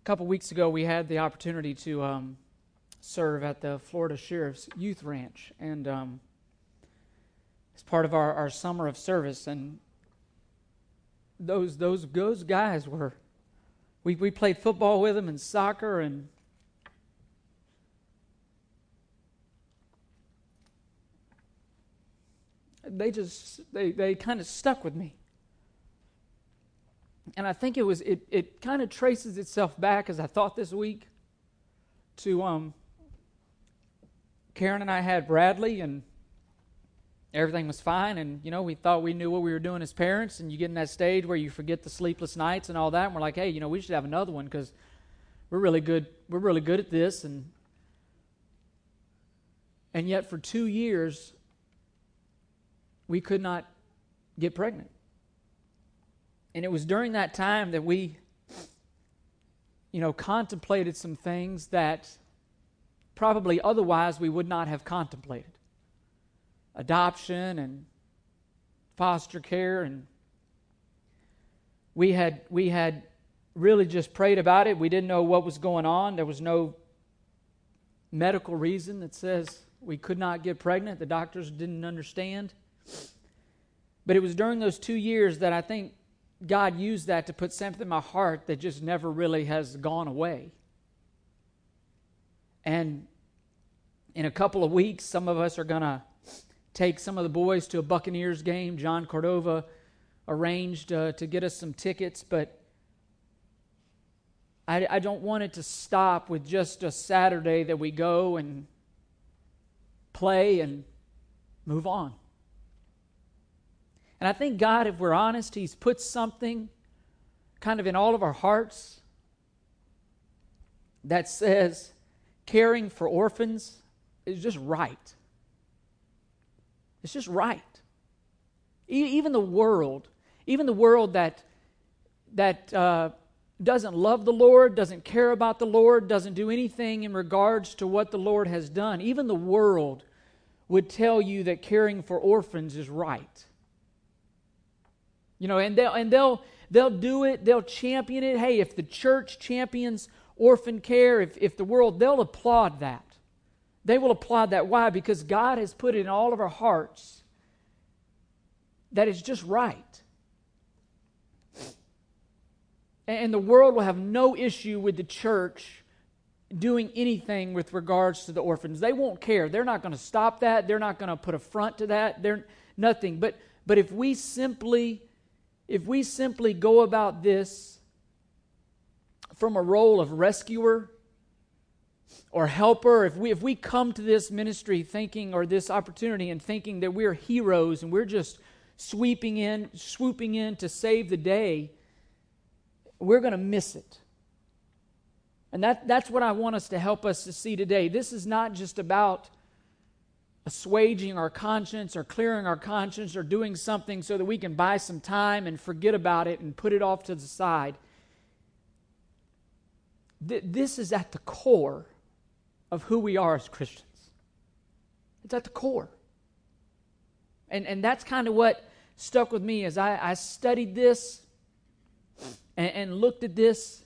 a couple weeks ago, we had the opportunity to um, serve at the Florida Sheriff's Youth Ranch, and um, as part of our, our summer of service, and those those those guys were, we we played football with them and soccer and. They just they, they kind of stuck with me and I think it was it, it kind of traces itself back as I thought this week to um Karen and I had Bradley and everything was fine. And you know we thought we knew what we were doing as parents. And you get in that stage where you forget the sleepless nights and all that. And we're like hey you know we should have another one because we're really good we're really good at this. And and yet for two years we could not get pregnant and it was during that time that we, you know, contemplated some things that probably otherwise we would not have contemplated. Adoption and foster care and we had we had really just prayed about it. We didn't know what was going on. There was no medical reason that says we could not get pregnant. The doctors didn't understand. But it was during those two years that i think God used that to put something in my heart that just never really has gone away. And in a couple of weeks, some of us are going to take some of the boys to a Buccaneers game. John Cordova arranged uh, to get us some tickets, but I, I don't want it to stop with just a Saturday that we go and play and move on. And I think God, if we're honest, He's put something kind of in all of our hearts that says caring for orphans is just right. It's just right. even the world, even the world that that uh, doesn't love the Lord, doesn't care about the Lord, doesn't do anything in regards to what the Lord has done, even the world would tell you that caring for orphans is right. You know, and they'll and they'll they'll do it, they'll champion it. Hey, if the church champions orphan care, if, if the world, they'll applaud that. They will applaud that. Why? Because God has put it in all of our hearts that it's just right. And the world will have no issue with the church doing anything with regards to the orphans. They won't care. They're not going to stop that. They're not going to put a front to that. They're nothing. But but if we simply if we simply go about this from a role of rescuer or helper, if we, if we come to this ministry thinking, or this opportunity and thinking that we're heroes and we're just sweeping in, swooping in to save the day, we're going to miss it. And that, that's what I want us to help us to see today. This is not just about assuaging our conscience or clearing our conscience or doing something so that we can buy some time and forget about it and put it off to the side. Th- this is at the core of who we are as Christians. It's at the core. And, and that's kind of what stuck with me as I, I studied this and, and looked at this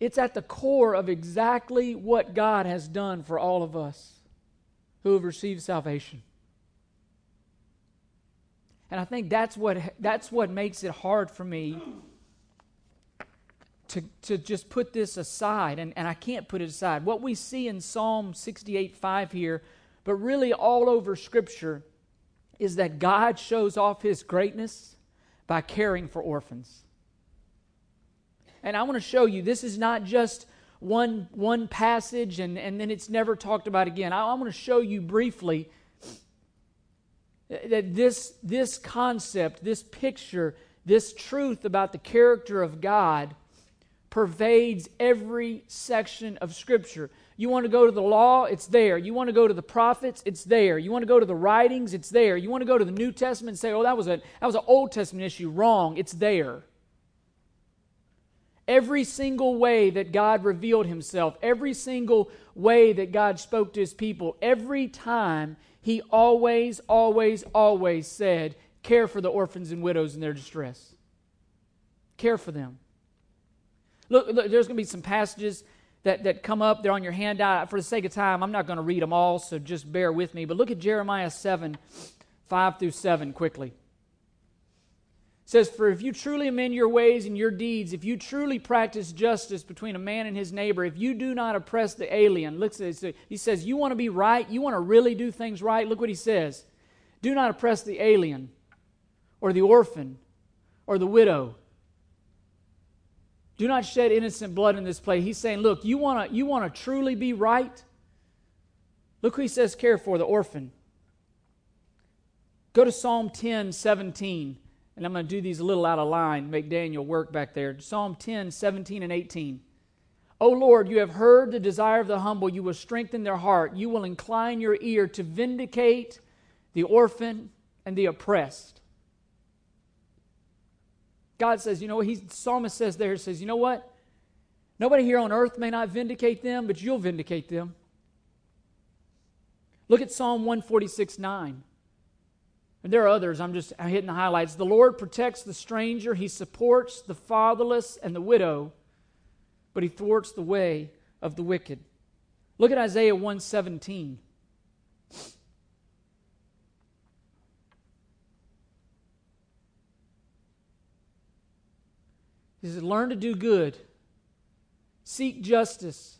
it's at the core of exactly what God has done for all of us who have received salvation. And I think that's what, that's what makes it hard for me to, to just put this aside. And, and I can't put it aside. What we see in Psalm 68 5 here, but really all over Scripture, is that God shows off his greatness by caring for orphans. And I want to show you this is not just one, one passage and, and then it's never talked about again. I, I want to show you briefly that this, this concept, this picture, this truth about the character of God pervades every section of Scripture. You want to go to the law, it's there. You want to go to the prophets, it's there. You want to go to the writings, it's there. You want to go to the New Testament and say, oh, that was, a, that was an Old Testament issue. Wrong, it's there. Every single way that God revealed himself, every single way that God spoke to his people, every time he always, always, always said, Care for the orphans and widows in their distress. Care for them. Look, look there's going to be some passages that, that come up. They're on your handout. For the sake of time, I'm not going to read them all, so just bear with me. But look at Jeremiah 7 5 through 7 quickly. Says, For if you truly amend your ways and your deeds, if you truly practice justice between a man and his neighbor, if you do not oppress the alien, look, he says, You want to be right? You want to really do things right? Look what he says. Do not oppress the alien or the orphan or the widow do not shed innocent blood in this place. He's saying, look, you want to you want to truly be right? Look who he says care for, the orphan. Go to Psalm 10, 17. And I'm going to do these a little out of line, make Daniel work back there. Psalm 10, 17 and 18. O Lord, you have heard the desire of the humble. You will strengthen their heart. You will incline your ear to vindicate the orphan and the oppressed. God says, you know what? He, psalmist says there, says, you know what? Nobody here on earth may not vindicate them, but you'll vindicate them. Look at Psalm 146 9. And there are others, I'm just hitting the highlights. The Lord protects the stranger, He supports the fatherless and the widow, but He thwarts the way of the wicked. Look at Isaiah 117. He says, Learn to do good, seek justice,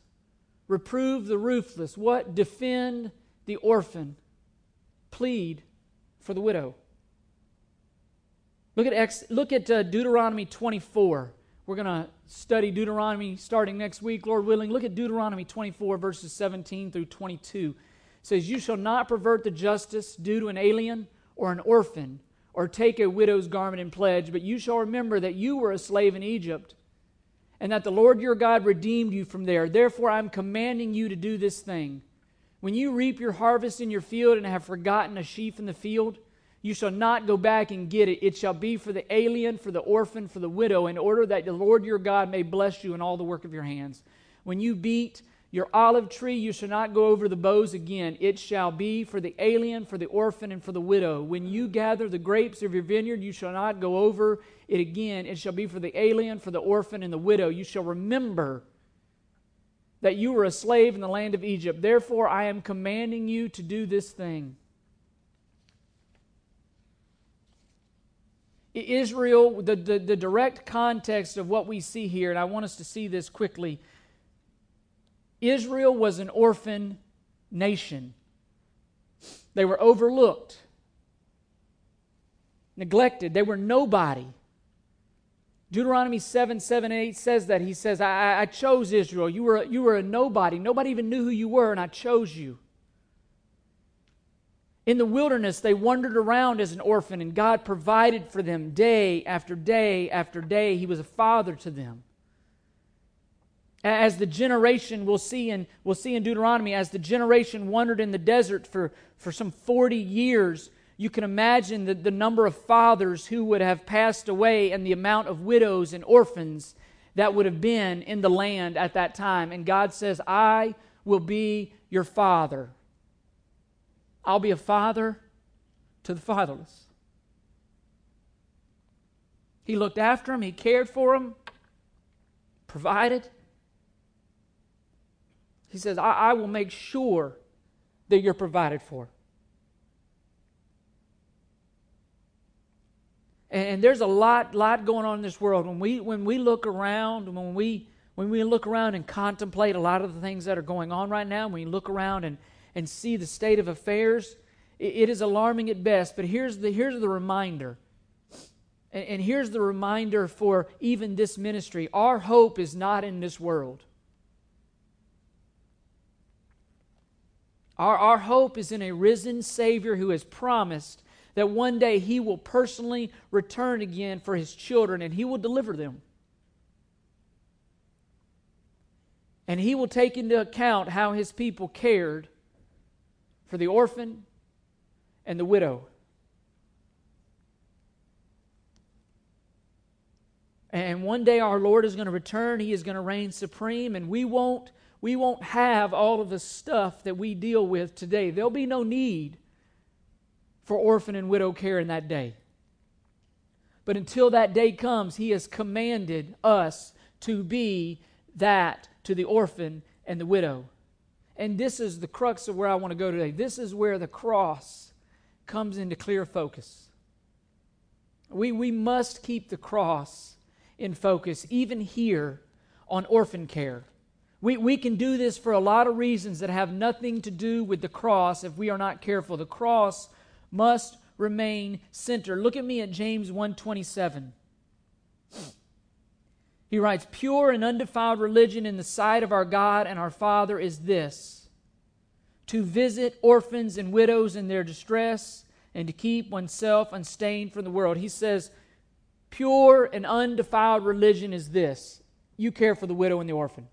reprove the ruthless. What? Defend the orphan, plead for the widow. Look at, look at uh, Deuteronomy 24. We're going to study Deuteronomy starting next week, Lord willing. Look at Deuteronomy 24, verses 17 through 22. It says, You shall not pervert the justice due to an alien or an orphan or take a widow's garment in pledge, but you shall remember that you were a slave in Egypt, and that the Lord your God redeemed you from there. Therefore, I'm commanding you to do this thing. When you reap your harvest in your field and have forgotten a sheaf in the field, you shall not go back and get it. It shall be for the alien, for the orphan, for the widow, in order that the Lord your God may bless you in all the work of your hands. When you beat your olive tree you shall not go over the boughs again. It shall be for the alien, for the orphan, and for the widow. When you gather the grapes of your vineyard, you shall not go over it again. It shall be for the alien, for the orphan, and the widow. You shall remember that you were a slave in the land of Egypt. Therefore, I am commanding you to do this thing. Israel, the, the, the direct context of what we see here, and I want us to see this quickly Israel was an orphan nation. They were overlooked, neglected. They were nobody. Deuteronomy 7 7 and 8 says that. He says, I, I chose Israel. You were, you were a nobody. Nobody even knew who you were, and I chose you. In the wilderness, they wandered around as an orphan, and God provided for them day after day after day. He was a father to them as the generation we'll see in we'll see in Deuteronomy as the generation wandered in the desert for, for some 40 years you can imagine the, the number of fathers who would have passed away and the amount of widows and orphans that would have been in the land at that time. And God says I will be your father. I'll be a father to the fatherless. He looked after them he cared for them provided. He says, I, I will make sure that you're provided for. And there's a lot, lot going on in this world. When we, when we look around, when we, when we look around and contemplate a lot of the things that are going on right now, when we look around and, and see the state of affairs, it, it is alarming at best. But here's the, here's the reminder. And, and here's the reminder for even this ministry our hope is not in this world. Our, our hope is in a risen Savior who has promised that one day he will personally return again for his children and he will deliver them. And he will take into account how his people cared for the orphan and the widow. And one day our Lord is going to return. He is going to reign supreme, and we won't we won't have all of the stuff that we deal with today. There'll be no need for orphan and widow care in that day. But until that day comes, He has commanded us to be that to the orphan and the widow. And this is the crux of where I want to go today. This is where the cross comes into clear focus. We, we must keep the cross in focus, even here on orphan care. We, we can do this for a lot of reasons that have nothing to do with the cross if we are not careful. The cross must remain center. Look at me at James 127. He writes, Pure and undefiled religion in the sight of our God and our Father is this to visit orphans and widows in their distress and to keep oneself unstained from the world. He says, Pure and undefiled religion is this you care for the widow and the orphan.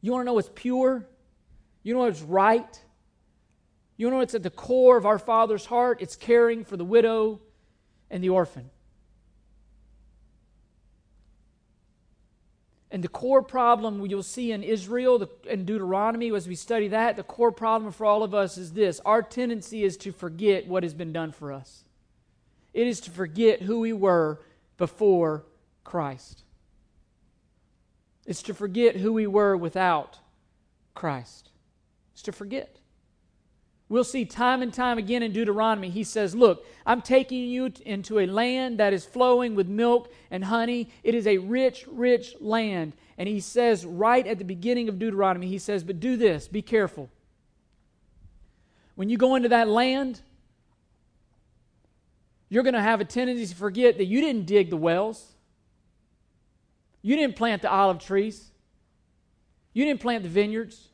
You want to know what's pure? You know what's right? You know what's at the core of our Father's heart? It's caring for the widow and the orphan. And the core problem you'll see in Israel and Deuteronomy, as we study that, the core problem for all of us is this our tendency is to forget what has been done for us. It is to forget who we were before Christ. It's to forget who we were without Christ. It's to forget. We'll see time and time again in Deuteronomy, he says, Look, I'm taking you into a land that is flowing with milk and honey. It is a rich, rich land. And he says, right at the beginning of Deuteronomy, he says, But do this, be careful. When you go into that land, you're going to have a tendency to forget that you didn't dig the wells, you didn't plant the olive trees, you didn't plant the vineyards.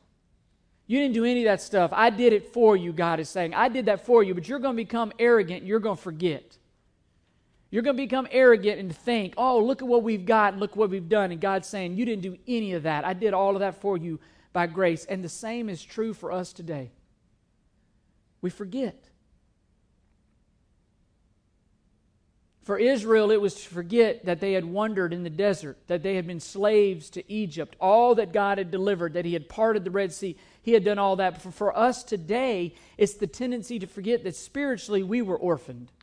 You didn't do any of that stuff. I did it for you, God is saying. I did that for you, but you're going to become arrogant and you're going to forget. You're going to become arrogant and think, oh, look at what we've got look what we've done. And God's saying, you didn't do any of that. I did all of that for you by grace. And the same is true for us today. We forget. For Israel, it was to forget that they had wandered in the desert, that they had been slaves to Egypt, all that God had delivered, that He had parted the Red Sea. He had done all that. But for, us today, it's the tendency to forget that spiritually we were orphaned.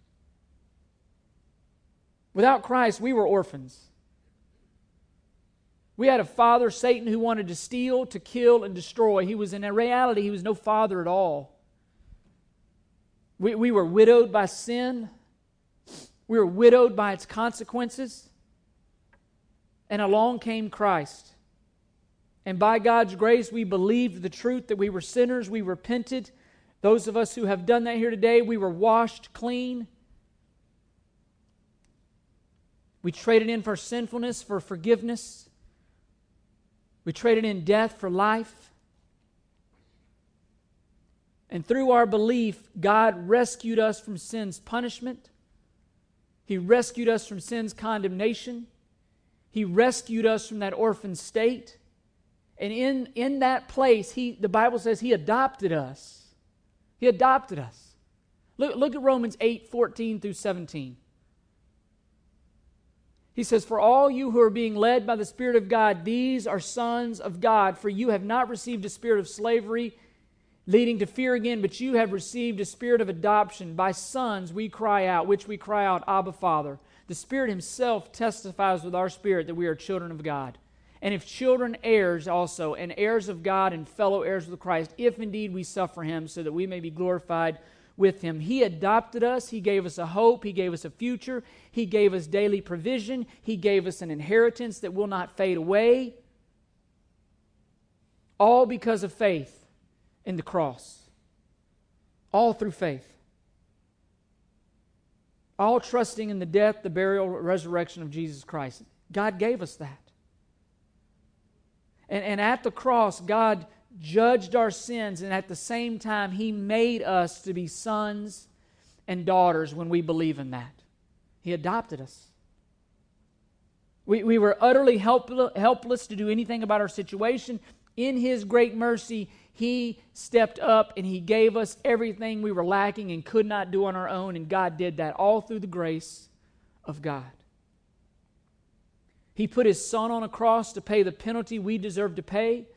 Without Christ, we were orphans. We had a father, Satan, who wanted to steal, to kill, and destroy. He was, in reality, he was no father at all. We, we were widowed by sin. We were widowed by its consequences. And along came Christ. And by God's grace, we believed the truth that we were sinners. We repented. Those of us who have done that here today, we were washed clean. We traded in for sinfulness for forgiveness. We traded in death for life. And through our belief, God rescued us from sin's punishment. He rescued us from sin's condemnation. He rescued us from that orphan state. And in, in that place, he, the Bible says he adopted us. He adopted us. Look, look at Romans 8 14 through 17. He says, For all you who are being led by the Spirit of God, these are sons of God. For you have not received a spirit of slavery leading to fear again, but you have received a spirit of adoption. By sons we cry out, which we cry out, Abba, Father. The Spirit Himself testifies with our spirit that we are children of God. And if children, heirs also, and heirs of God and fellow heirs with Christ, if indeed we suffer Him, so that we may be glorified with Him. He adopted us, He gave us a hope, He gave us a future, He gave us daily provision, He gave us an inheritance that will not fade away. All because of faith in the cross. All through faith. All trusting in the death, the burial, resurrection of Jesus Christ. God gave us that. And, and at the cross, God judged our sins, and at the same time, He made us to be sons and daughters when we believe in that. He adopted us. We, we were utterly helpless, helpless to do anything about our situation. In His great mercy, he stepped up and He gave us everything we were lacking and could not do on our own, and God did that all through the grace of God. He put His Son on a cross to pay the penalty we deserve to pay,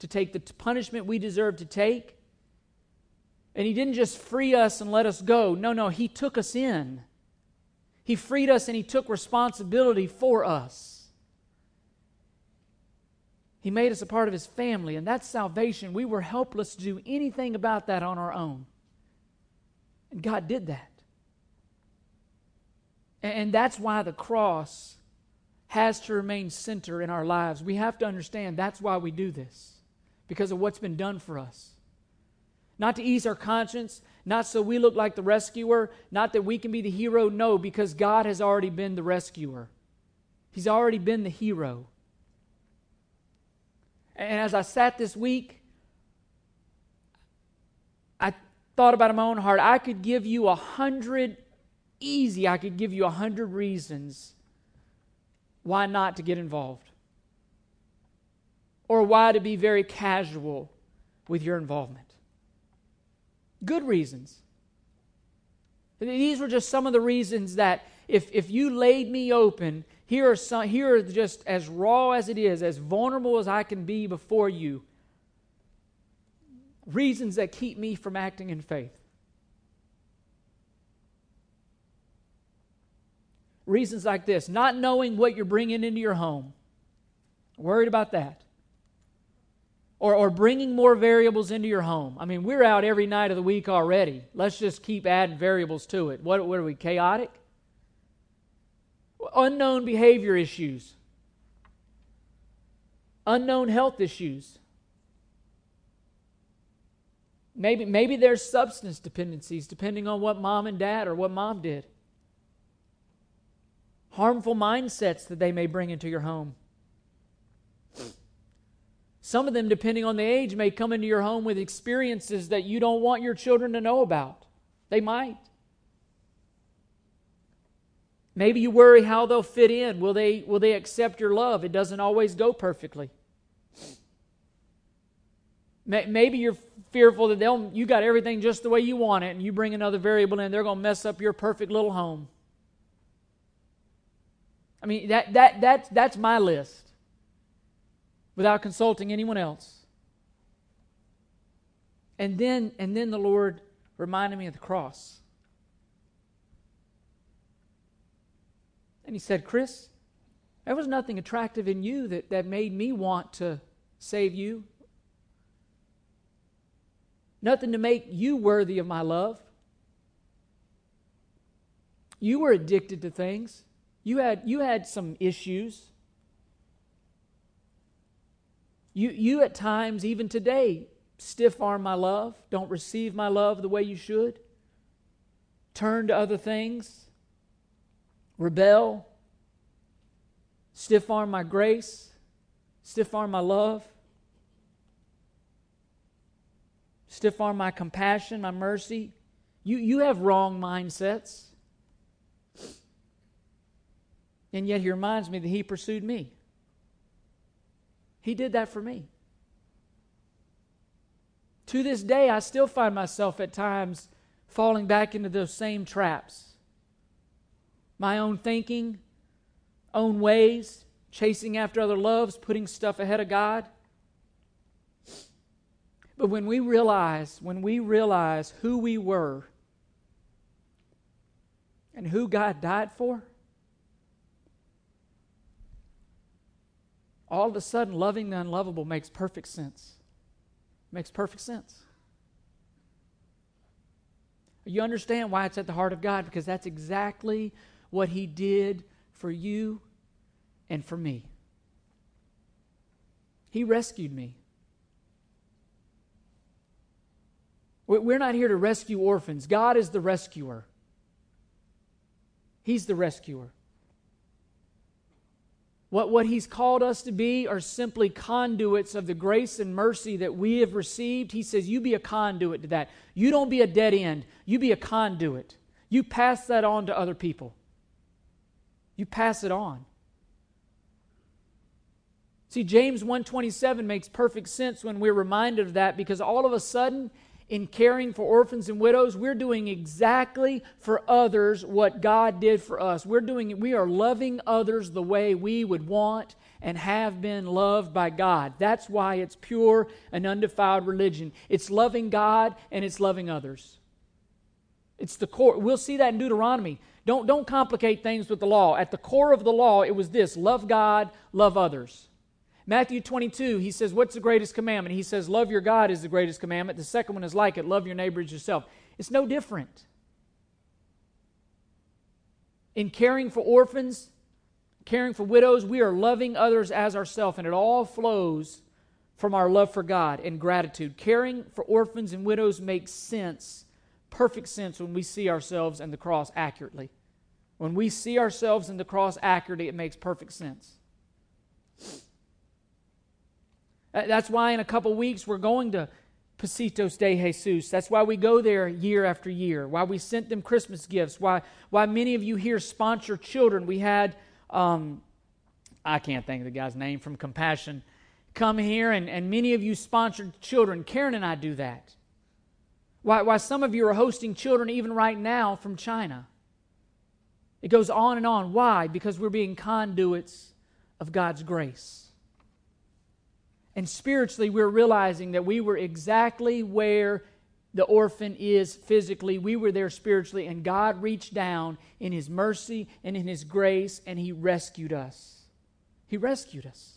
to take the punishment we deserve to take. And He didn't just free us and let us go. No, no, He took us in. He freed us and He took responsibility for us. He made us a part of His family, and that's salvation. We were helpless to do anything about that on our own. And God did that. And that's why the cross has to remain center in our lives. We have to understand that's why we do this, because of what's been done for us. Not to ease our conscience, not so we look like the rescuer, not that we can be the hero, no, because God has already been the rescuer. He's already been the hero. And as I sat this week, I thought about my own heart, I could give you a hundred easy, I could give you a hundred reasons why not to get involved. Or why to be very casual with your involvement. Good reasons. These were just some of the reasons that if, if you laid me open, here are, some, here are just as raw as it is, as vulnerable as I can be before you, reasons that keep me from acting in faith. Reasons like this not knowing what you're bringing into your home, worried about that. Or, or bringing more variables into your home. I mean, we're out every night of the week already. Let's just keep adding variables to it. What, what are we, chaotic? Unknown behavior issues, unknown health issues. Maybe, maybe there's substance dependencies depending on what mom and dad or what mom did harmful mindsets that they may bring into your home. Some of them, depending on the age, may come into your home with experiences that you don't want your children to know about. They might. Maybe you worry how they'll fit in. Will they, will they accept your love? It doesn't always go perfectly. Maybe you're fearful that they'll, you got everything just the way you want it, and you bring another variable in, they're going to mess up your perfect little home. I mean, that, that, that, that's my list without consulting anyone else. And then, and then the Lord reminded me of the cross. And he said, Chris, there was nothing attractive in you that, that made me want to save you. Nothing to make you worthy of my love. You were addicted to things. You had, you had some issues. You, you, at times, even today, stiff arm my love, don't receive my love the way you should, turn to other things, rebel, stiff arm my grace, stiff arm my love, stiff arm my compassion, my mercy. You, you have wrong mindsets. And yet he reminds me that he pursued me. He did that for me. To this day, I still find myself at times falling back into those same traps. My own thinking, own ways, chasing after other loves, putting stuff ahead of God. But when we realize, when we realize who we were and who God died for, all of a sudden loving the unlovable makes perfect sense. Makes perfect sense. You understand why it's at the heart of God because that's exactly what He did for you and for me. He rescued me. We're not here to rescue orphans. God is the rescuer. He's the rescuer. What, what he's called us to be are simply conduits of the grace and mercy that we have received. He says, You be a conduit to that. You don't be a dead end, you be a conduit. You pass that on to other people. You pass it on. See, James 127 makes perfect sense when we're reminded of that because all of a sudden in caring for orphans and widows, we're doing exactly for others what God did for us. We're doing we are loving others the way we would want and have been loved by God. That's why it's pure and undefiled religion. It's loving God and it's loving others. It's the core. We'll see that in Deuteronomy. Don't, don't complicate things with the law. At the core of the law, it was this love God, love others. Matthew 22, he says, What's the greatest commandment? He says, Love your God is the greatest commandment. The second one is like it love your neighbor as yourself. It's no different. In caring for orphans, caring for widows, we are loving others as ourselves, and it all flows from our love for God and gratitude. Caring for orphans and widows makes sense, perfect sense, when we see ourselves and the cross accurately. When we see ourselves in the cross accurately, it makes perfect sense. That's why in a couple weeks we're going to Pasitos de Jesus. That's why we go there year after year. Why we sent them Christmas gifts. Why why many of you here sponsor children. We had um, I can't think of the guy's name from Compassion come here, and, and many of you sponsored children. Karen and I do that. Why, why some of you are hosting children even right now from China. It goes on and on. Why? Because we're being conduits of God's grace. And spiritually, we're realizing that we were exactly where the orphan is physically. We were there spiritually, and God reached down in His mercy and in His grace, and He rescued us. He rescued us.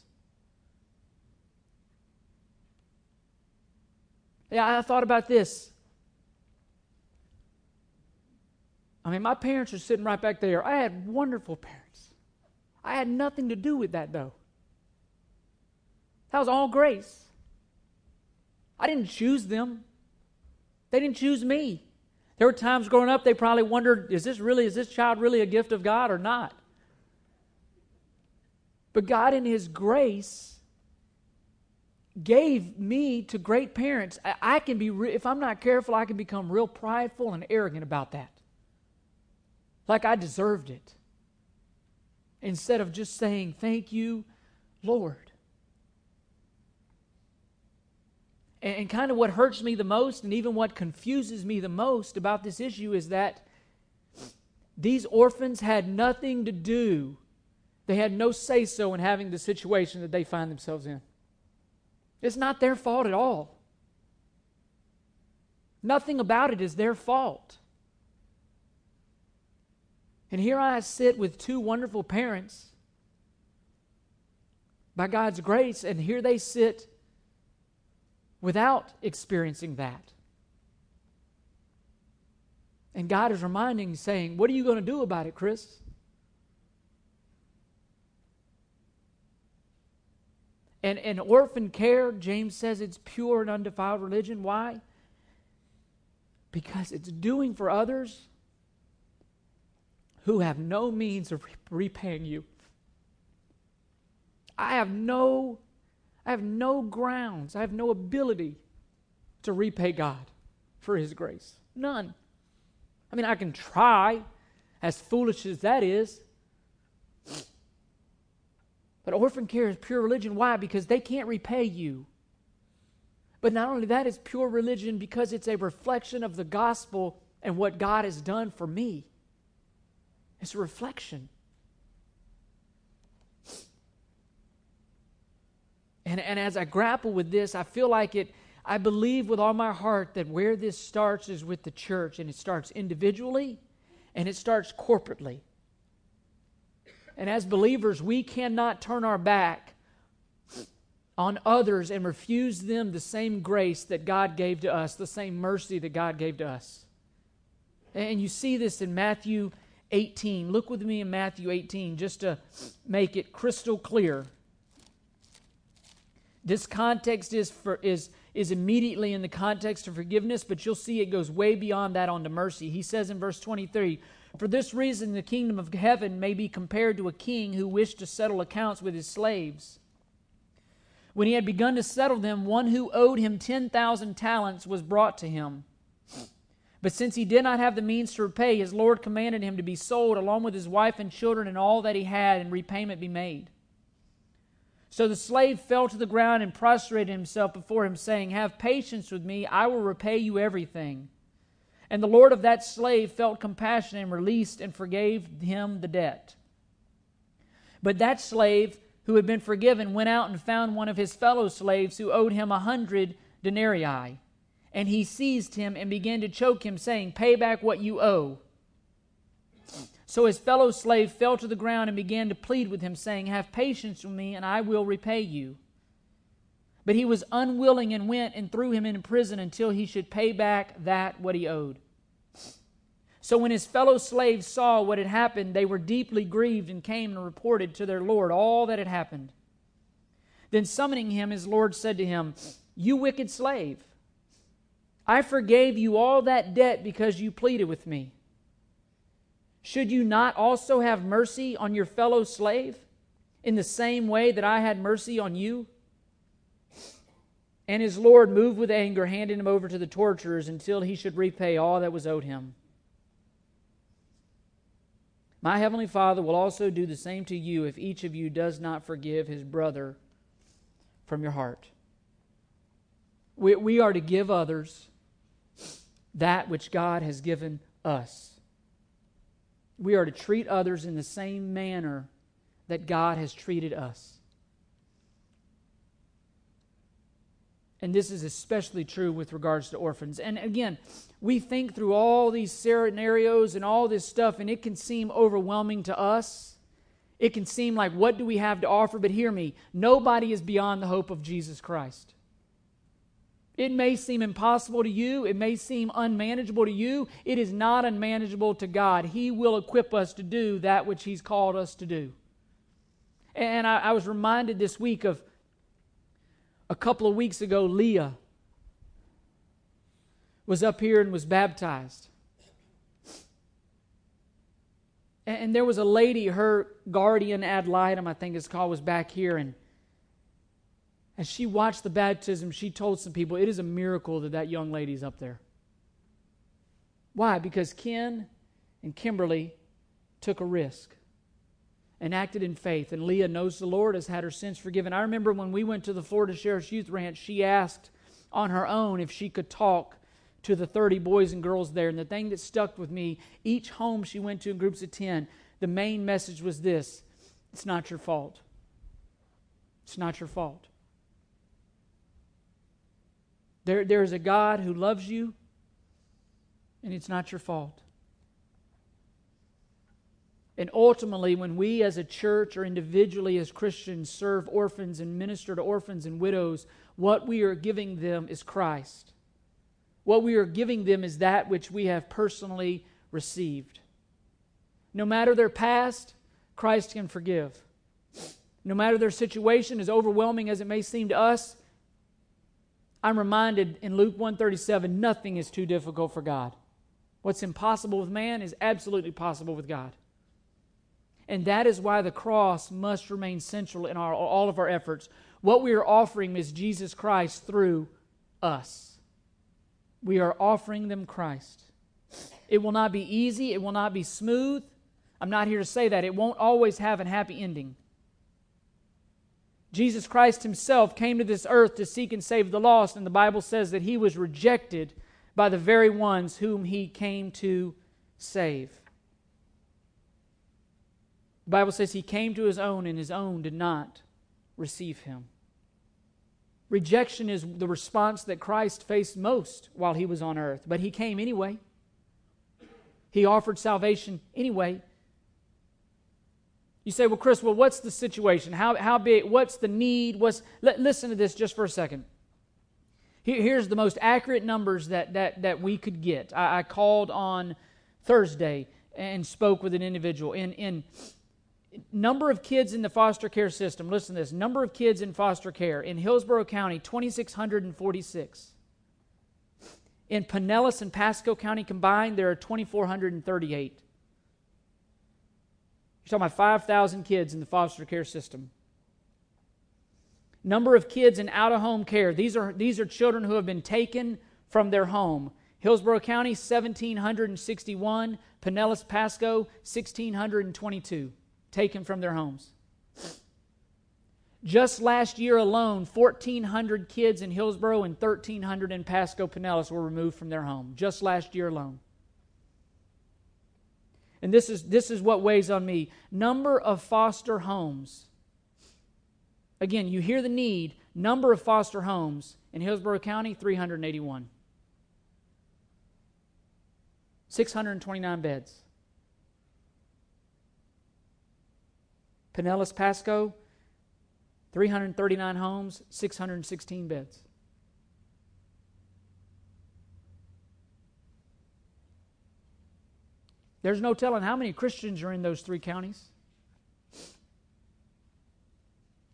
Yeah, I thought about this. I mean, my parents are sitting right back there. I had wonderful parents. I had nothing to do with that, though. That was all grace. I didn't choose them. They didn't choose me. There were times growing up they probably wondered, is this really, is this child really a gift of God or not? But God in His grace gave me to great parents. I, I can be, re- if I'm not careful, I can become real prideful and arrogant about that. Like I deserved it. Instead of just saying, thank you, Lord. And, and kind of what hurts me the most, and even what confuses me the most about this issue, is that these orphans had nothing to do, they had no say so in having the situation that they find themselves in. It's not their fault at all. Nothing about it is their fault. And here I sit with two wonderful parents by God's grace, and here they sit without experiencing that. And God is reminding, saying, What are you going to do about it, Chris? And, and orphan care, James says it's pure and undefiled religion. Why? Because it's doing for others who have no means of repaying you. I have no I have no grounds, I have no ability to repay God for His grace. None. I mean, I can try, as foolish as that is. But orphan care is pure religion. Why? Because they can't repay you. But not only that, it's pure religion because it's a reflection of the gospel and what God has done for me. It's a reflection. And, and as I grapple with this, I feel like it, I believe with all my heart that where this starts is with the church, and it starts individually and it starts corporately. And as believers, we cannot turn our back on others and refuse them the same grace that God gave to us, the same mercy that God gave to us. And you see this in Matthew 18. Look with me in Matthew 18 just to make it crystal clear. This context is, for, is, is immediately in the context of forgiveness, but you'll see it goes way beyond that onto mercy. He says in verse 23 For this reason, the kingdom of heaven may be compared to a king who wished to settle accounts with his slaves. When he had begun to settle them, one who owed him 10,000 talents was brought to him. But since he did not have the means to repay, his Lord commanded him to be sold along with his wife and children and all that he had, and repayment be made. So the slave fell to the ground and prostrated himself before him, saying, Have patience with me, I will repay you everything. And the Lord of that slave felt compassion and released and forgave him the debt. But that slave who had been forgiven went out and found one of his fellow slaves who owed him a hundred denarii. And he seized him and began to choke him, saying, Pay back what you owe. So his fellow slave fell to the ground and began to plead with him, saying, Have patience with me, and I will repay you. But he was unwilling and went and threw him in prison until he should pay back that what he owed. So when his fellow slaves saw what had happened, they were deeply grieved and came and reported to their Lord all that had happened. Then summoning him, his Lord said to him, You wicked slave, I forgave you all that debt because you pleaded with me. Should you not also have mercy on your fellow slave in the same way that I had mercy on you? And his Lord, moved with anger, handed him over to the torturers until he should repay all that was owed him. My heavenly Father will also do the same to you if each of you does not forgive his brother from your heart. We, we are to give others that which God has given us. We are to treat others in the same manner that God has treated us. And this is especially true with regards to orphans. And again, we think through all these scenarios and all this stuff, and it can seem overwhelming to us. It can seem like, what do we have to offer? But hear me nobody is beyond the hope of Jesus Christ. It may seem impossible to you. It may seem unmanageable to you. It is not unmanageable to God. He will equip us to do that which He's called us to do. And I, I was reminded this week of a couple of weeks ago, Leah was up here and was baptized. And, there was a lady, her guardian ad litem, I think it's called, was back here. And as she watched the baptism, she told some people, it is a miracle that that young lady's up there. Why? Because Ken and Kimberly took a risk and acted in faith. And Leah knows the Lord, has had her sins forgiven. I remember when we went to the Florida Sheriff's Youth Ranch, she asked on her own if she could talk to the 30 boys and girls there. And the thing that stuck with me, each home she went to in groups of 10, the main message was this it's not your fault. It's not your fault. There, there is a God who loves you, and it's not your fault. And ultimately, when we as a church or individually as Christians serve orphans and minister to orphans and widows, what we are giving them is Christ. What we are giving them is that which we have personally received. No matter their past, Christ can forgive. No matter their situation, as overwhelming as it may seem to us, I'm reminded in Luke 137 nothing is too difficult for God. What's impossible with man is absolutely possible with God. And that is why the cross must remain central in our, all of our efforts. What we are offering is Jesus Christ through us. We are offering them Christ. It will not be easy, it will not be smooth. I'm not here to say that. It won't always have a happy ending. Jesus Christ himself came to this earth to seek and save the lost, and the Bible says that he was rejected by the very ones whom he came to save. The Bible says he came to his own, and his own did not receive him. Rejection is the response that Christ faced most while he was on earth, but he came anyway. He offered salvation anyway. You say, well, Chris, well, what's the situation? How, how big? What's the need? What's, let, listen to this just for a second. Here, here's the most accurate numbers that, that, that we could get. I, I called on Thursday and spoke with an individual. In, in number of kids in the foster care system, listen to this number of kids in foster care in Hillsborough County, 2,646. In Pinellas and Pasco County combined, there are 2,438. You're talking about 5,000 kids in the foster care system. Number of kids in out of home care. These are, these are children who have been taken from their home. Hillsborough County, 1,761. Pinellas Pasco, 1,622 taken from their homes. Just last year alone, 1,400 kids in Hillsborough and 1,300 in Pasco Pinellas were removed from their home. Just last year alone. And this is, this is what weighs on me number of foster homes. Again, you hear the need. Number of foster homes in Hillsborough County 381. 629 beds. Pinellas Pasco, 339 homes, 616 beds. There's no telling how many Christians are in those three counties.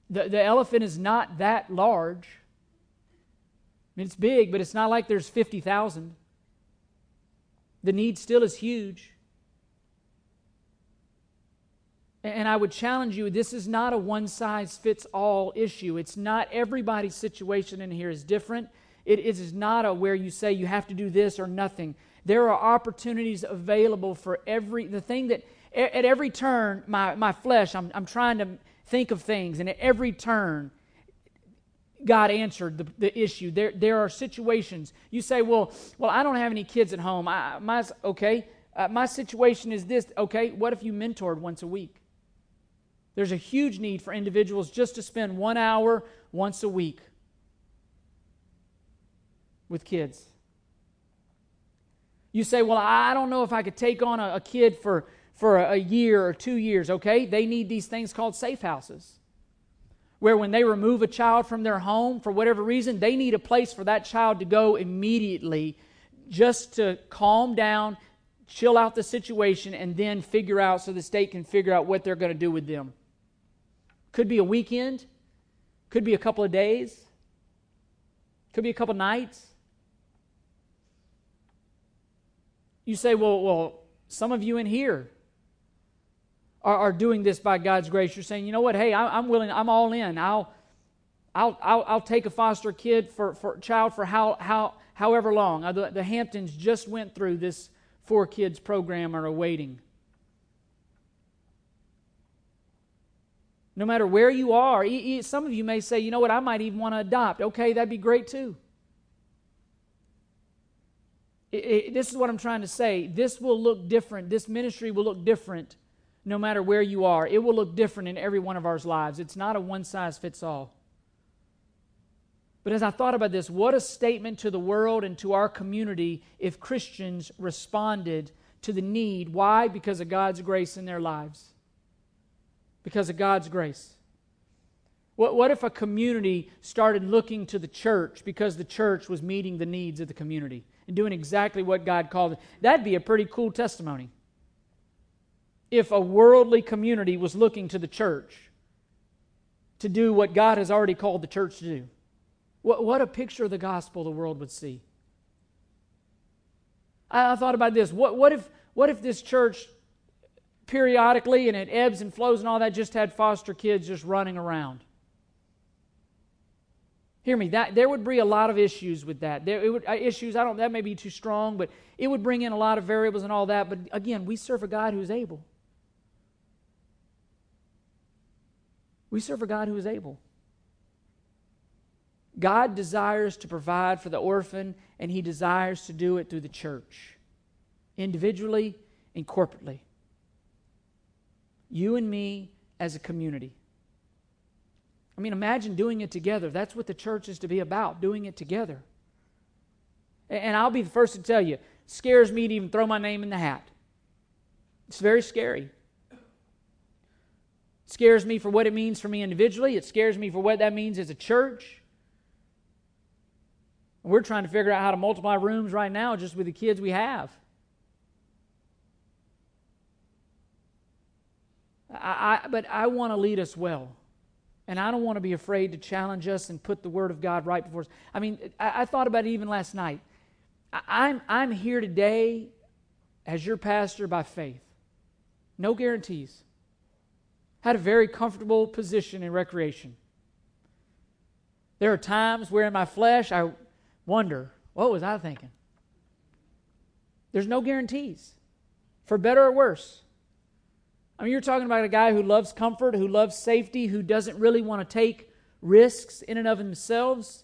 The, the elephant is not that large. I mean, it's big, but it's not like there's 50,000. The need still is huge. And I would challenge you this is not a one size fits all issue. It's not everybody's situation in here is different. It is not a where you say you have to do this or nothing. There are opportunities available for every, the thing that at every turn, my, my flesh, I'm, I'm trying to think of things, and at every turn, God answered the, the issue. There, there are situations. You say, well, well, I don't have any kids at home. I, my, okay, uh, my situation is this. Okay, what if you mentored once a week? There's a huge need for individuals just to spend one hour once a week with kids. You say, well, I don't know if I could take on a, a kid for, for a, a year or two years. Okay, they need these things called safe houses where when they remove a child from their home for whatever reason, they need a place for that child to go immediately just to calm down, chill out the situation, and then figure out so the state can figure out what they're going to do with them. Could be a weekend, could be a couple of days, could be a couple nights. You say, well, well, some of you in here are, are doing this by God's grace. You're saying, you know what? Hey, I, am willing. I'm all in. I'll, I'll, I'll, I'll, take a foster kid for, for child for how, how, however long. Uh, the, the Hamptons just went through this four kids program are awaiting. No matter where you are, some of you may say, you know what, I might even want to adopt. Okay, that'd be great too. It, it, this is what I'm trying to say. This will look different. This ministry will look different no matter where you are. It will look different in every one of our lives. It's not a one size fits all. But as I thought about this, what a statement to the world and to our community if Christians responded to the need. Why? Because of God's grace in their lives. Because of God's grace. What, what if a community started looking to the church because the church was meeting the needs of the community and doing exactly what God called it? That'd be a pretty cool testimony if a worldly community was looking to the church to do what God has already called the church to do. What, what a picture of the gospel the world would see. I, I thought about this. What, what, if, what if this church periodically and it ebbs and flows and all that just had foster kids just running around? Hear me. That there would be a lot of issues with that. There it would, uh, issues. I don't. That may be too strong, but it would bring in a lot of variables and all that. But again, we serve a God who's able. We serve a God who is able. God desires to provide for the orphan, and He desires to do it through the church, individually and corporately. You and me as a community. I mean, imagine doing it together. That's what the church is to be about, doing it together. And I'll be the first to tell you, scares me to even throw my name in the hat. It's very scary scares me for what it means for me individually. It scares me for what that means as a church. We're trying to figure out how to multiply rooms right now just with the kids we have. I, I, but I want to lead us well. And I don't want to be afraid to challenge us and put the Word of God right before us. I mean, I, I thought about it even last night. I, I'm, I'm here today as your pastor by faith. No guarantees had a very comfortable position in recreation. There are times where in my flesh I wonder, what was I thinking? There's no guarantees, for better or worse. I mean, you're talking about a guy who loves comfort, who loves safety, who doesn't really want to take risks in and of themselves,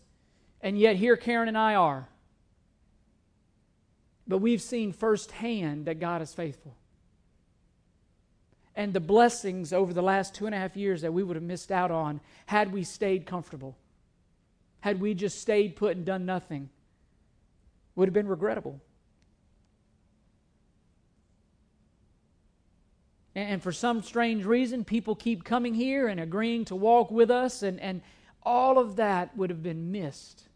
and yet here Karen and I are. But we've seen firsthand that God is faithful and the blessings over the last two and a half years that we would have missed out on had we stayed comfortable. Had we just stayed put and done nothing, would have been regrettable. And for some strange reason, people keep coming here and agreeing to walk with us, and, and all of that would have been missed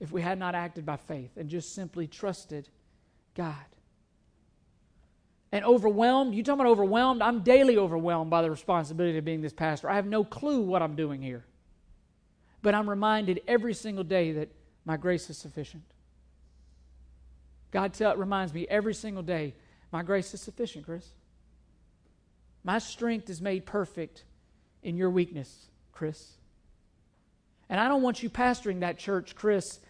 if we had not acted by faith and just simply trusted God. And overwhelmed, you talking about overwhelmed? I'm daily overwhelmed by the responsibility of being this pastor. I have no clue what I'm doing here. But I'm reminded every single day that my grace is sufficient. God tell, reminds me every single day, my grace is sufficient, Chris. My strength is made perfect in your weakness, Chris. And I don't want you pastoring that church, Chris,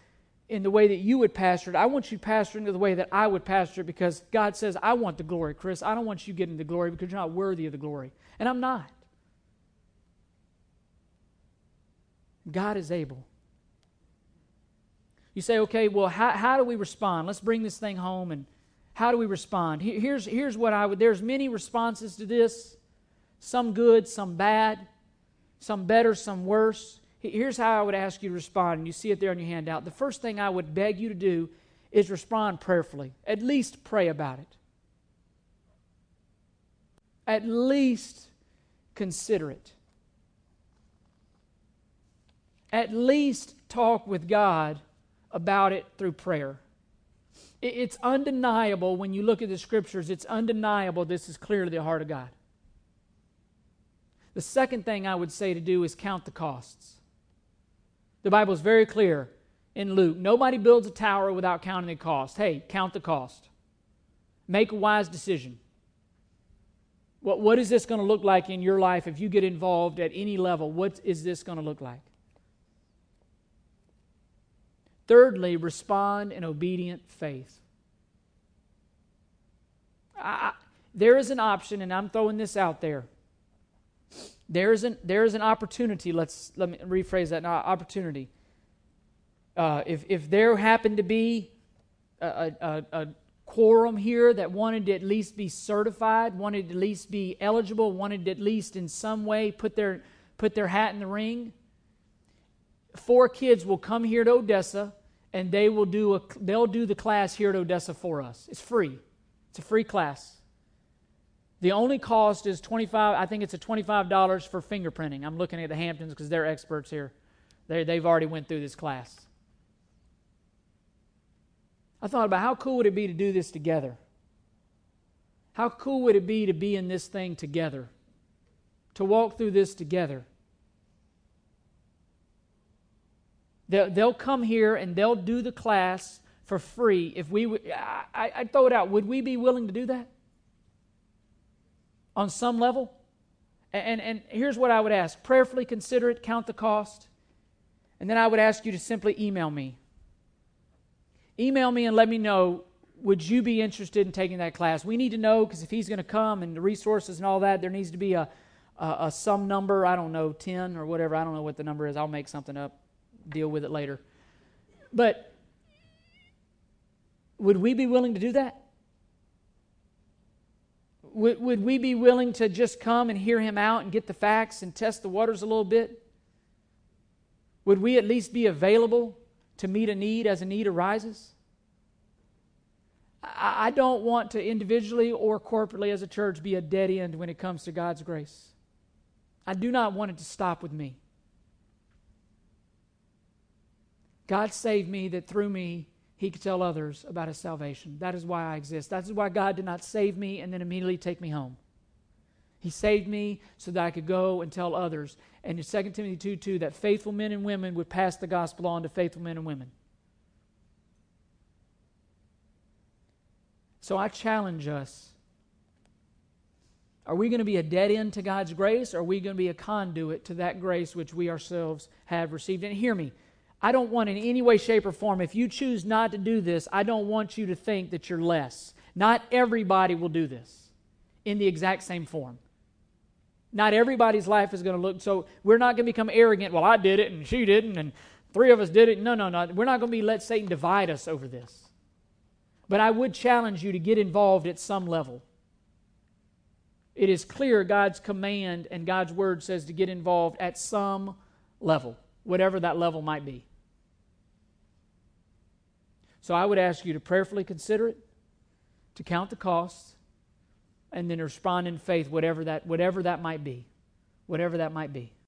in the way that you would pastor it. I want you pastoring the way that I would pastor it because God says, I want the glory, Chris. I don't want you getting the glory because you're not worthy of the glory. And I'm not. God is able. You say, okay, well, how, how do we respond? Let's bring this thing home and how do we respond? Here's, here's what I would, there's many responses to this, some good, some bad, some better, some worse. Here's how I would ask you to respond, and you see it there on your handout. The first thing I would beg you to do is respond prayerfully. At least pray about it. At least consider it. At least talk with God about it through prayer. It's undeniable when you look at the scriptures, it's undeniable this is clearly the heart of God. The second thing I would say to do is count the costs. The Bible is very clear in Luke nobody builds a tower without counting the cost. Hey, count the cost. Make a wise decision. What, what is this going to look like in your life if you get involved at any level? What is this going to look like? Thirdly, respond in obedient faith. I, there is an option, and I'm throwing this out there. There is an, there is an opportunity. Let's let me rephrase that. Opportunity. Uh, if if there happened to be a, a, a quorum here that wanted to at least be certified, wanted to at least be eligible, wanted to at least in some way put their put their hat in the ring, four kids will come here to Odessa and they will do a, they'll do the class here at Odessa for us. It's free. It's a free class. The only cost is 25 I think it's a $25 for fingerprinting. I'm looking at the Hamptons because they're experts here. They they've already went through this class. I thought about how cool would it be to do this together? How cool would it be to be in this thing together? To walk through this together? They'll, they'll come here and they'll do the class for free. If we, I, I throw it out. Would we be willing to do that? On some level? And, and, here's what I would ask prayerfully consider it, count the cost. And then I would ask you to simply email me. Email me and let me know would you be interested in taking that class? We need to know because if he's going to come and the resources and all that, there needs to be a, a, a, some number. I don't know, 10 or whatever. I don't know what the number is. I'll make something up deal with it later. But would we be willing to do that? Would, would we be willing to just come and hear him out and get the facts and test the waters a little bit? Would we at least be available to meet a need as a need arises? I, I don't want to individually or corporately as a church be a dead end when it comes to God's grace. I do not want it to stop with me. God saved me that through me he could tell others about his salvation. That is why I exist. That is why God did not save me and then immediately take me home. He saved me so that I could go and tell others. And in 2 Timothy 2 2, that faithful men and women would pass the gospel on to faithful men and women. So I challenge us. Are we going to be a dead end to God's grace, or are we going to be a conduit to that grace which we ourselves have received? And hear me, I don't want in any way, shape, or form, if you choose not to do this, I don't want you to think that you're less. Not everybody will do this in the exact same form. Not everybody's life is going to look so. We're not going to become arrogant. Well, I did it and she didn't, and three of us did it. No, no, no. We're not going to be let Satan divide us over this. But I would challenge you to get involved at some level. It is clear God's command and God's word says to get involved at some level, whatever that level might be. So I would ask you to prayerfully consider it, to count the costs, and then respond in faith, whatever that, whatever that might be. Whatever that might be.